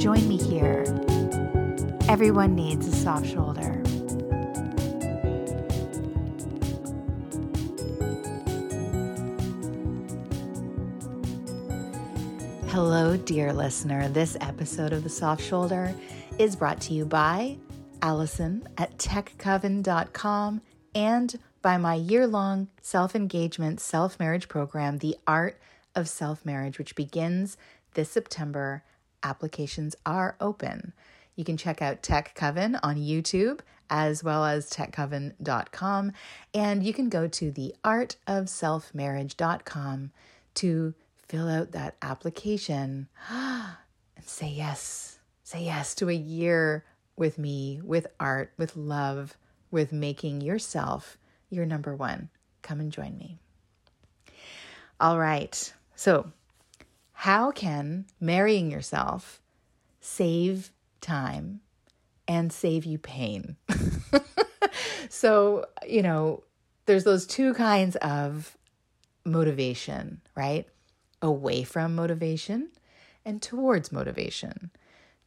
Join me here. Everyone needs a soft shoulder. Hello, dear listener. This episode of The Soft Shoulder is brought to you by Allison at techcoven.com and by my year long self engagement, self marriage program, The Art of Self Marriage, which begins this September. Applications are open. You can check out Tech Coven on YouTube as well as techcoven.com. And you can go to the artofselfmarriage.com to fill out that application and say yes. Say yes to a year with me, with art, with love, with making yourself your number one. Come and join me. All right. So, how can marrying yourself save time and save you pain? so, you know, there's those two kinds of motivation, right? Away from motivation and towards motivation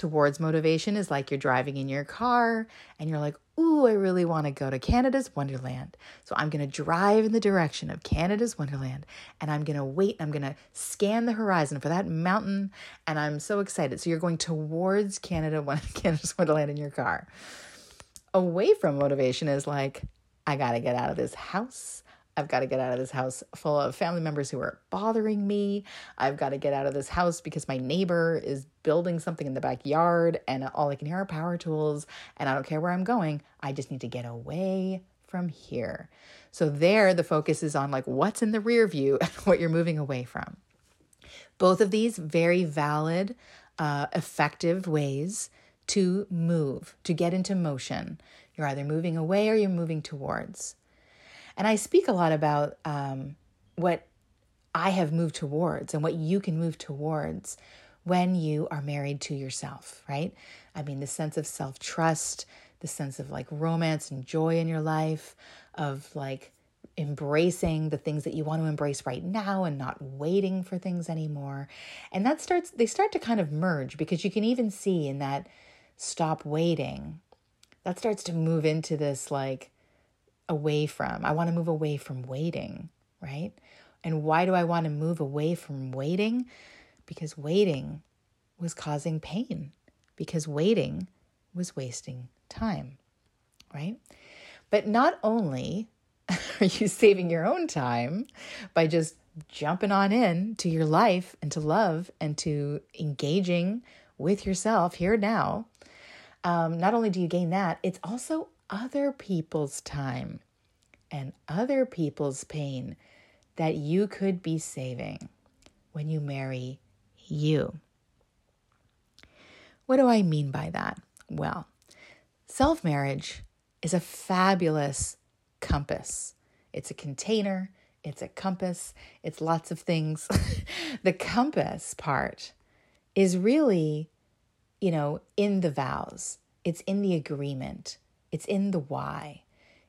towards motivation is like you're driving in your car and you're like, Ooh, I really want to go to Canada's Wonderland. So I'm going to drive in the direction of Canada's Wonderland and I'm going to wait. I'm going to scan the horizon for that mountain and I'm so excited. So you're going towards Canada, Canada's Wonderland in your car. Away from motivation is like, I got to get out of this house. I've got to get out of this house full of family members who are bothering me. I've got to get out of this house because my neighbor is building something in the backyard and all I can hear are power tools and I don't care where I'm going. I just need to get away from here. So there the focus is on like what's in the rear view and what you're moving away from. Both of these very valid, uh, effective ways to move, to get into motion. You're either moving away or you're moving towards. And I speak a lot about um, what I have moved towards and what you can move towards when you are married to yourself, right? I mean, the sense of self trust, the sense of like romance and joy in your life, of like embracing the things that you want to embrace right now and not waiting for things anymore. And that starts, they start to kind of merge because you can even see in that stop waiting, that starts to move into this like, away from. I want to move away from waiting, right? And why do I want to move away from waiting? Because waiting was causing pain, because waiting was wasting time, right? But not only are you saving your own time by just jumping on in to your life and to love and to engaging with yourself here now, um, not only do you gain that, it's also other people's time and other people's pain that you could be saving when you marry you. What do I mean by that? Well, self marriage is a fabulous compass. It's a container, it's a compass, it's lots of things. the compass part is really, you know, in the vows, it's in the agreement, it's in the why,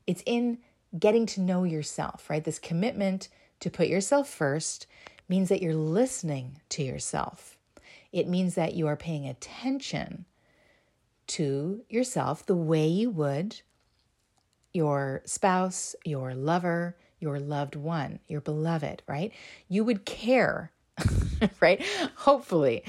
it's in getting to know yourself, right? This commitment to put yourself first means that you're listening to yourself. It means that you are paying attention to yourself the way you would your spouse, your lover, your loved one, your beloved, right? You would care, right? Hopefully,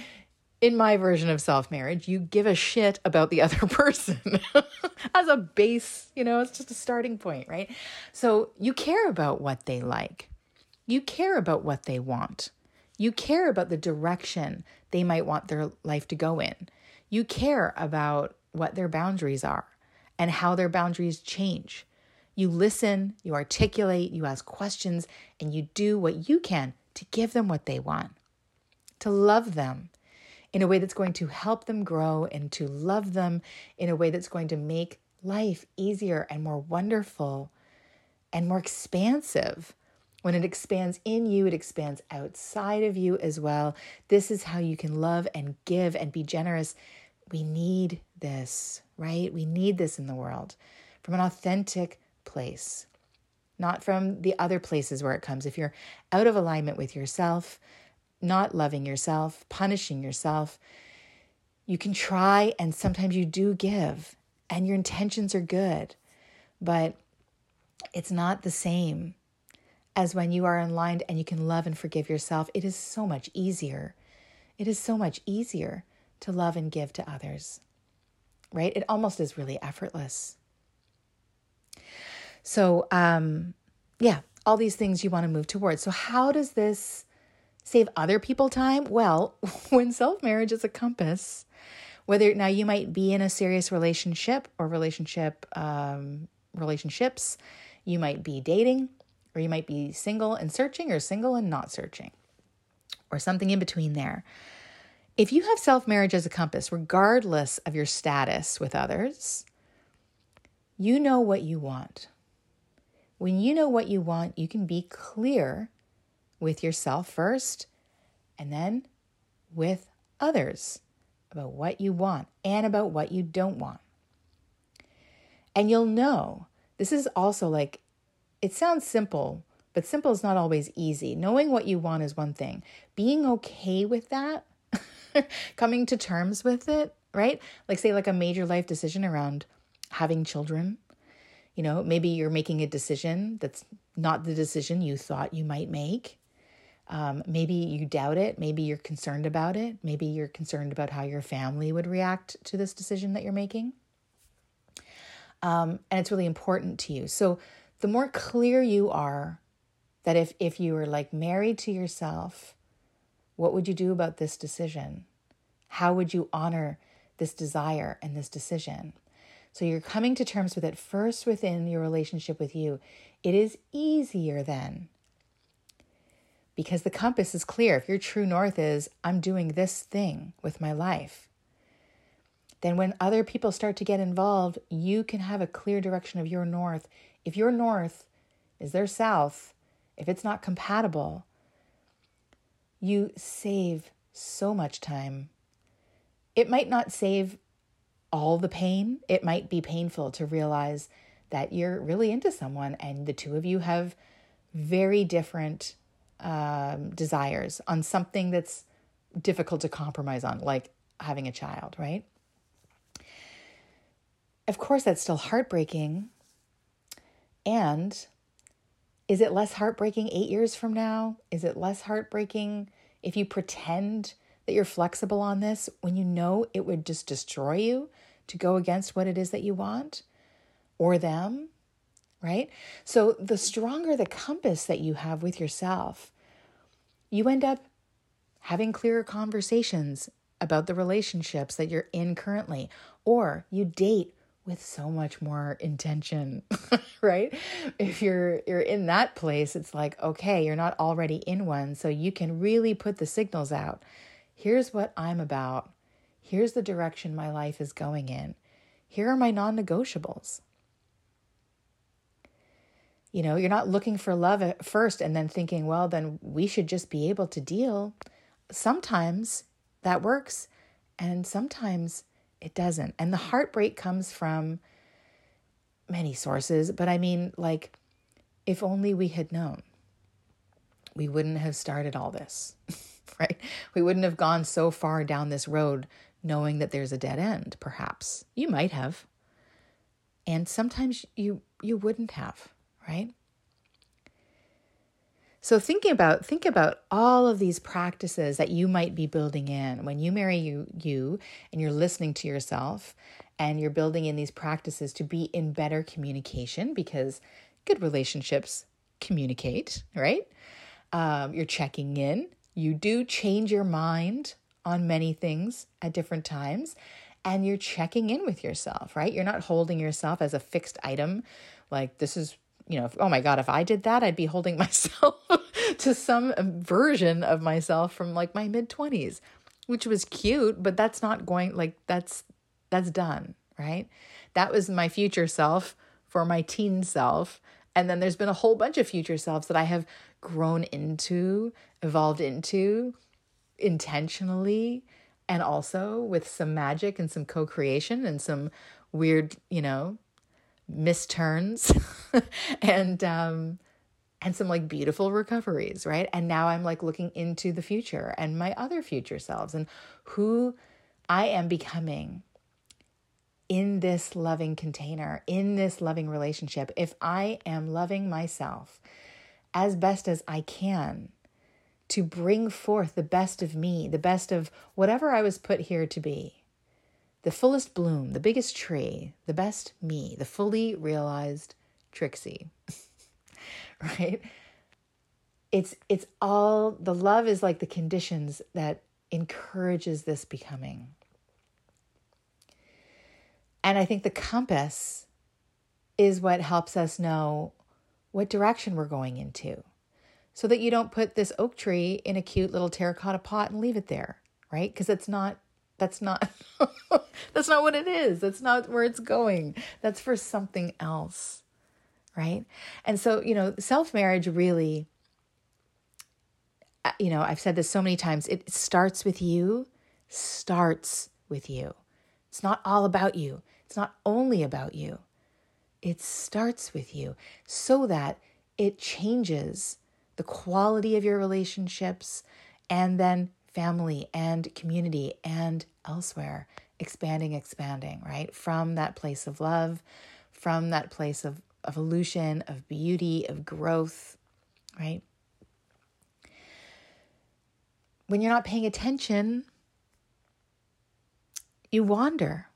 in my version of self marriage, you give a shit about the other person as a base, you know, it's just a starting point, right? So you care about what they like, you care about what they want, you care about the direction they might want their life to go in, you care about what their boundaries are and how their boundaries change. You listen, you articulate, you ask questions, and you do what you can to give them what they want, to love them in a way that's going to help them grow and to love them in a way that's going to make life easier and more wonderful and more expansive. When it expands in you, it expands outside of you as well. This is how you can love and give and be generous. We need this, right? We need this in the world from an authentic place, not from the other places where it comes. If you're out of alignment with yourself, not loving yourself, punishing yourself, you can try and sometimes you do give and your intentions are good, but it's not the same as when you are aligned and you can love and forgive yourself. It is so much easier. It is so much easier to love and give to others, right? It almost is really effortless. So, um, yeah, all these things you want to move towards. So, how does this save other people time? Well, when self marriage is a compass, whether now you might be in a serious relationship or relationship um, relationships, you might be dating, or you might be single and searching, or single and not searching, or something in between there. If you have self marriage as a compass, regardless of your status with others, you know what you want. When you know what you want, you can be clear with yourself first and then with others about what you want and about what you don't want. And you'll know this is also like, it sounds simple, but simple is not always easy. Knowing what you want is one thing, being okay with that, coming to terms with it, right? Like, say, like a major life decision around having children you know, maybe you're making a decision that's not the decision you thought you might make. Um, maybe you doubt it. Maybe you're concerned about it. Maybe you're concerned about how your family would react to this decision that you're making. Um, and it's really important to you. So the more clear you are that if, if you were like married to yourself, what would you do about this decision? How would you honor this desire and this decision? So you're coming to terms with it first within your relationship with you. It is easier then because the compass is clear. If your true north is, I'm doing this thing with my life, then when other people start to get involved, you can have a clear direction of your north. If your north is their south, if it's not compatible, you save so much time. It might not save all the pain. It might be painful to realize that you're really into someone and the two of you have very different um, desires on something that's difficult to compromise on, like having a child, right? Of course, that's still heartbreaking. And is it less heartbreaking eight years from now? Is it less heartbreaking if you pretend that you're flexible on this when you know it would just destroy you to go against what it is that you want or them, right? So the stronger the compass that you have with yourself, you end up having clearer conversations about the relationships that you're in currently, or you date with so much more intention, right? If you're you're in that place, it's like, okay, you're not already in one, so you can really put the signals out. Here's what I'm about. Here's the direction my life is going in. Here are my non negotiables. You know, you're not looking for love at first and then thinking, well, then we should just be able to deal. Sometimes that works, and sometimes it doesn't. And the heartbreak comes from many sources, but I mean, like, if only we had known, we wouldn't have started all this, right? We wouldn't have gone so far down this road knowing that there's a dead end, perhaps. You might have. And sometimes you you wouldn't have, right? So thinking about think about all of these practices that you might be building in when you marry you you and you're listening to yourself and you're building in these practices to be in better communication because good relationships communicate, right? Um, you're checking in. You do change your mind on many things at different times and you're checking in with yourself, right? You're not holding yourself as a fixed item like this is, you know, oh my god, if I did that, I'd be holding myself to some um, version of myself from like my mid 20s. which was cute, but that's not going like that's that's done, right? That was my future self for my teen self. And then there's been a whole bunch of future selves that I have grown into, evolved into intentionally, and also with some magic and some co creation and some weird, you know, misturns and, um, and some like beautiful recoveries, right? And now I'm like looking into the future and my other future selves and who I am becoming in this loving container, in this loving relationship. If I am loving myself as best as I can to bring forth the best of me, the best of whatever I was put here to be, the fullest bloom, the biggest tree, the best me, the fully realized Trixie. right? It's it's all the love is like the conditions that encourages this becoming. And I think the compass is what helps us know what direction we're going into so that you don't put this oak tree in a cute little terracotta pot and leave it there, right? Because it's not that's not that's not what it is. That's not where it's going. That's for something else. Right? And so, you know, self-marriage really uh, you know, I've said this so many times, it starts with you, starts with you. It's not all about you. It's not only about you. It starts with you so that it changes the quality of your relationships and then family and community and elsewhere, expanding, expanding, right? From that place of love, from that place of evolution, of beauty, of growth, right? When you're not paying attention, you wander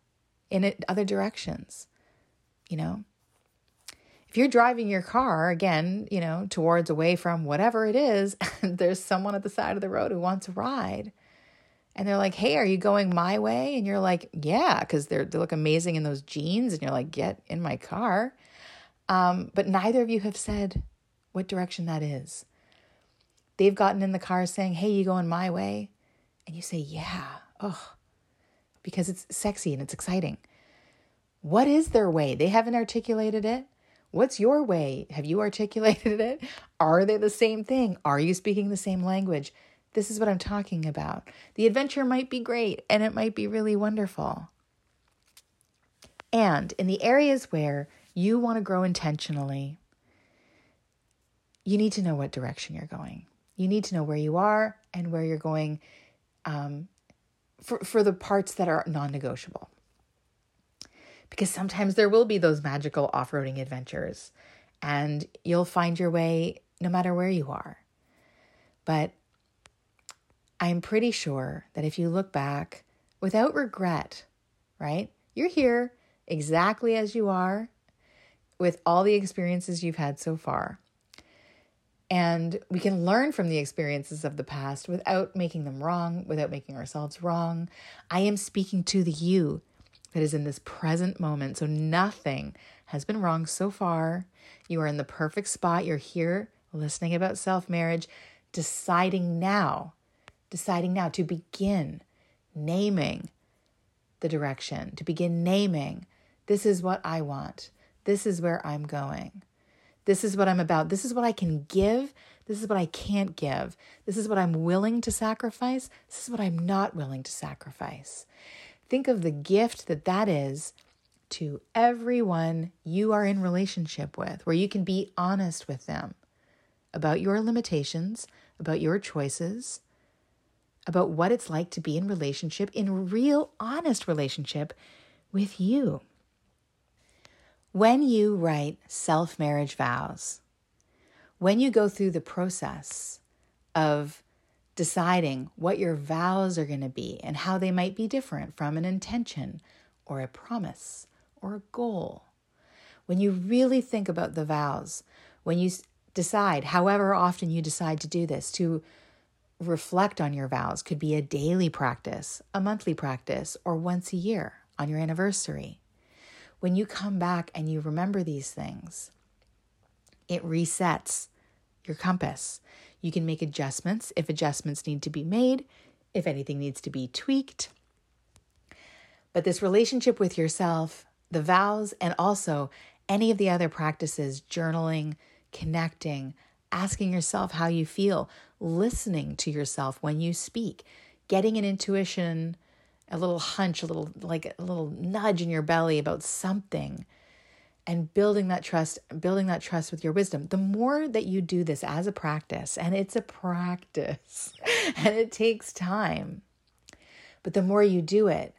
in other directions, you know? If you're driving your car, again, you know, towards away from whatever it is, and there's someone at the side of the road who wants a ride, and they're like, "Hey, are you going my way?" And you're like, "Yeah," because they're they look amazing in those jeans, and you're like, "Get in my car." Um, but neither of you have said what direction that is. They've gotten in the car saying, "Hey, you going my way?" And you say, "Yeah." Oh, because it's sexy and it's exciting. What is their way? They haven't articulated it. What's your way? Have you articulated it? Are they the same thing? Are you speaking the same language? This is what I'm talking about. The adventure might be great and it might be really wonderful. And in the areas where you want to grow intentionally, you need to know what direction you're going. You need to know where you are and where you're going um, for, for the parts that are non negotiable. Because sometimes there will be those magical off roading adventures and you'll find your way no matter where you are. But I'm pretty sure that if you look back without regret, right? You're here exactly as you are with all the experiences you've had so far. And we can learn from the experiences of the past without making them wrong, without making ourselves wrong. I am speaking to the you that is in this present moment. So nothing has been wrong so far. You are in the perfect spot. You're here listening about self marriage, deciding now, deciding now to begin naming the direction, to begin naming this is what I want, this is where I'm going. This is what I'm about. This is what I can give. This is what I can't give. This is what I'm willing to sacrifice. This is what I'm not willing to sacrifice. Think of the gift that that is to everyone you are in relationship with, where you can be honest with them about your limitations, about your choices, about what it's like to be in relationship, in real honest relationship with you. When you write self marriage vows, when you go through the process of deciding what your vows are going to be and how they might be different from an intention or a promise or a goal, when you really think about the vows, when you decide, however often you decide to do this, to reflect on your vows could be a daily practice, a monthly practice, or once a year on your anniversary when you come back and you remember these things, it resets your compass. You can make adjustments if adjustments need to be made. if anything needs to be tweaked. But this relationship with yourself, the vows, and also any of the other practices journaling, connecting, asking yourself how you feel, listening to yourself when you speak, getting an intuition, a little hunch, a little like a little nudge in your belly about something and building that trust, building that trust with your wisdom. The more that you do this as a practice, and it's a practice and it takes time, but the more you do it,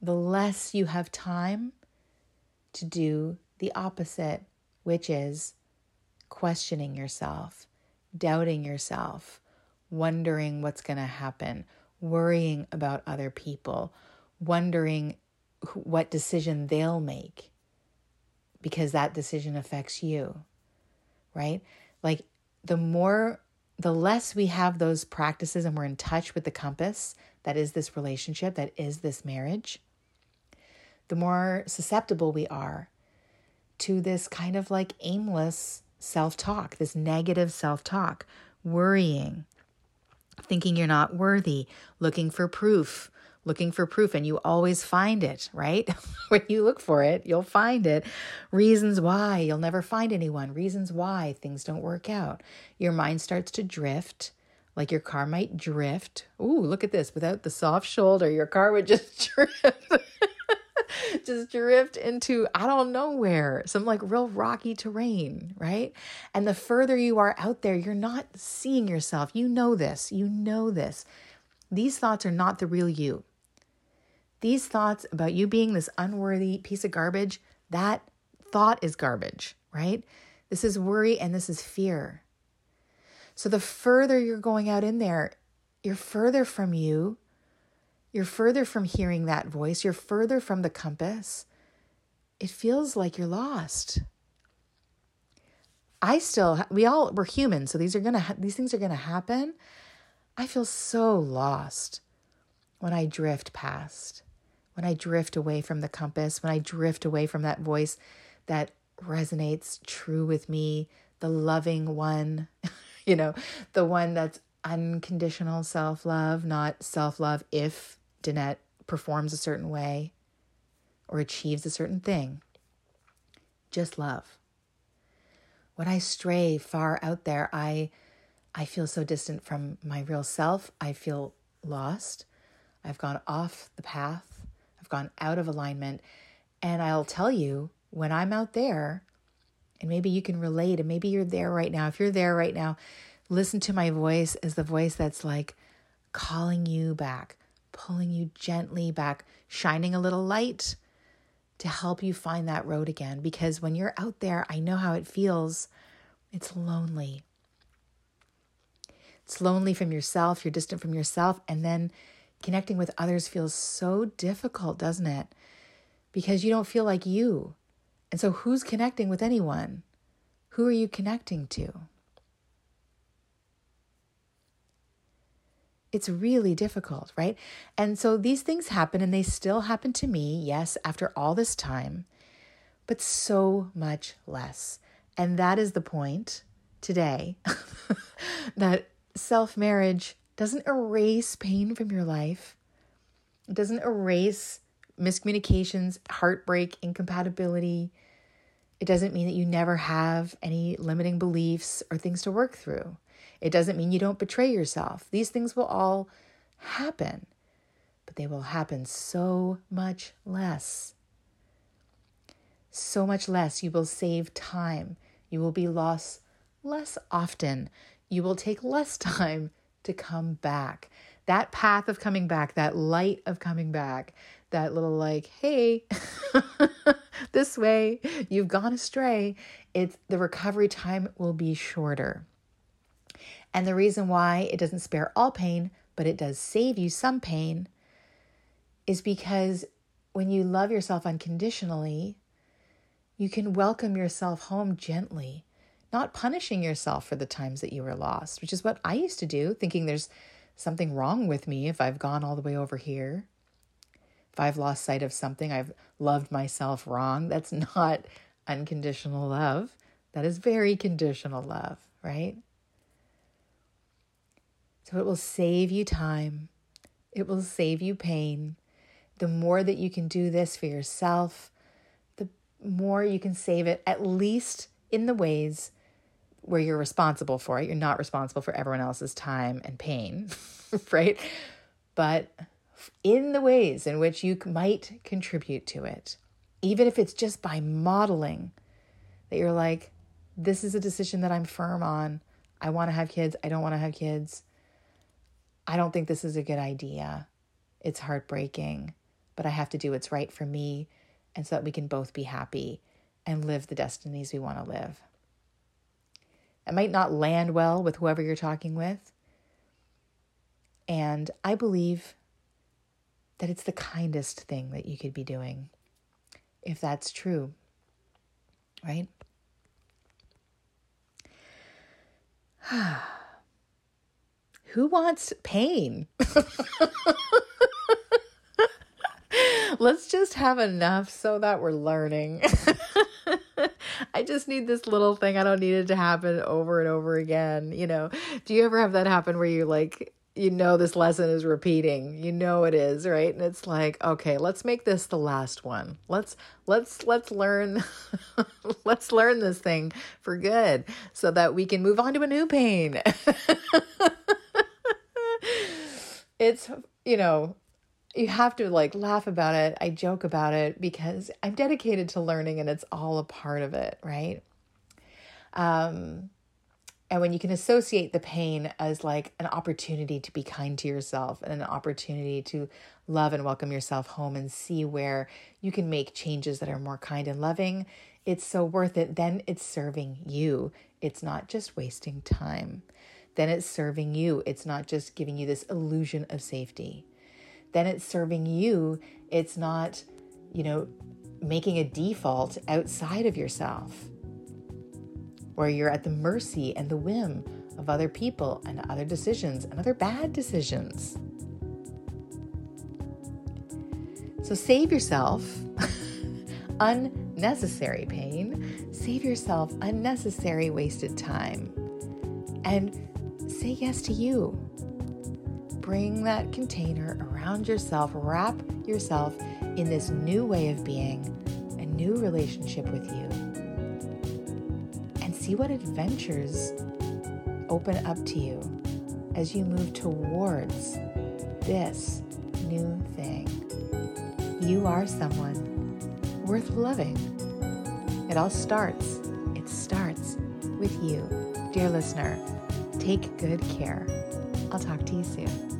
the less you have time to do the opposite, which is questioning yourself, doubting yourself, wondering what's going to happen, worrying about other people, wondering what decision they'll make because that decision affects you, right? Like the more, the less we have those practices and we're in touch with the compass that is this relationship, that is this marriage, the more susceptible we are to this kind of like aimless self talk, this negative self talk, worrying, thinking you're not worthy, looking for proof, looking for proof, and you always find it, right? when you look for it, you'll find it. Reasons why you'll never find anyone, reasons why things don't work out. Your mind starts to drift. Like your car might drift. Ooh, look at this. Without the soft shoulder, your car would just drift. just drift into I don't know where, some like real rocky terrain, right? And the further you are out there, you're not seeing yourself. You know this. You know this. These thoughts are not the real you. These thoughts about you being this unworthy piece of garbage, that thought is garbage, right? This is worry and this is fear. So the further you're going out in there, you're further from you you're further from hearing that voice. You're further from the compass. It feels like you're lost. I still, we all, we're human, so these are gonna, these things are gonna happen. I feel so lost when I drift past, when I drift away from the compass, when I drift away from that voice that resonates true with me, the loving one, you know, the one that's unconditional self love, not self love if Danette performs a certain way or achieves a certain thing. Just love. When I stray far out there, I I feel so distant from my real self. I feel lost. I've gone off the path. I've gone out of alignment. And I'll tell you, when I'm out there, and maybe you can relate, and maybe you're there right now. If you're there right now, listen to my voice as the voice that's like calling you back, pulling you gently back, shining a little light to help you find that road again. Because when you're out there, I know how it feels. It's lonely. It's lonely from yourself, you're distant from yourself, and then connecting with others feels so difficult, doesn't it? Because you don't feel like you. And so, who's connecting with anyone? Who are you connecting to? It's really difficult, right? And so these things happen and they still happen to me, yes, after all this time, but so much less. And that is the point today that self marriage doesn't erase pain from your life, it doesn't erase miscommunications, heartbreak, incompatibility. It doesn't mean that you never have any limiting beliefs or things to work through. It doesn't mean you don't betray yourself. These things will all happen, but they will happen so much less. So much less. You will save time. You will be lost less often. You will take less time to come back. That path of coming back, that light of coming back, that little like, hey, this way, you've gone astray. It's the recovery time will be shorter. And the reason why it doesn't spare all pain, but it does save you some pain, is because when you love yourself unconditionally, you can welcome yourself home gently, not punishing yourself for the times that you were lost, which is what I used to do, thinking there's something wrong with me if I've gone all the way over here. If I've lost sight of something, I've loved myself wrong. That's not unconditional love. That is very conditional love, right? So it will save you time It will save you pain. The more that you can do this for yourself, the more you can save it, at least in the ways where you're responsible for it. You're not responsible for everyone else's time and pain, right? But in the ways in which you might contribute to it, even if it's just by modeling that you're like, this is a decision that I'm firm on. I want to have kids. I don't want to have kids. I don't think this is a good idea. It's heartbreaking, but I have to do what's right for me and so that we can both be happy and live the destinies we want to live. It might not land well with whoever you're talking with. And I believe that it's the kindest thing that you could be doing if that's true, right? Who wants pain? Let's just have enough so that we're learning. I just need this little thing. I don't need it to happen over and over again. You know, do you ever have that happen where you like, you know, this lesson is repeating, you know, it is, right? And it's like, okay, let's make this the last one. Let's, let's, let's learn, let's learn this thing for good so that we can move on to a new pain. it's, you know, you have to like laugh about it. I joke about it because I'm dedicated to learning and it's all a part of it, right? Um, and when you can associate the pain as like an opportunity to be kind to yourself and an opportunity to love and welcome yourself home and see where you can make changes that are more kind and loving, it's so worth it. Then it's serving you. It's not just wasting time. Then it's serving you. It's not just giving you this illusion of safety then it's serving you. It's not, you know, making a default outside of yourself where you're at the mercy and the whim of other people and other decisions and other bad decisions. So save yourself unnecessary pain, save yourself unnecessary wasted time, and say yes to you bring that container around yourself, wrap yourself in this new way of being, a new relationship with you, and see what adventures open up to you as you move towards this new thing. You are someone worth loving. It all starts, it starts with you. Dear listener, take good care. I'll talk to you soon.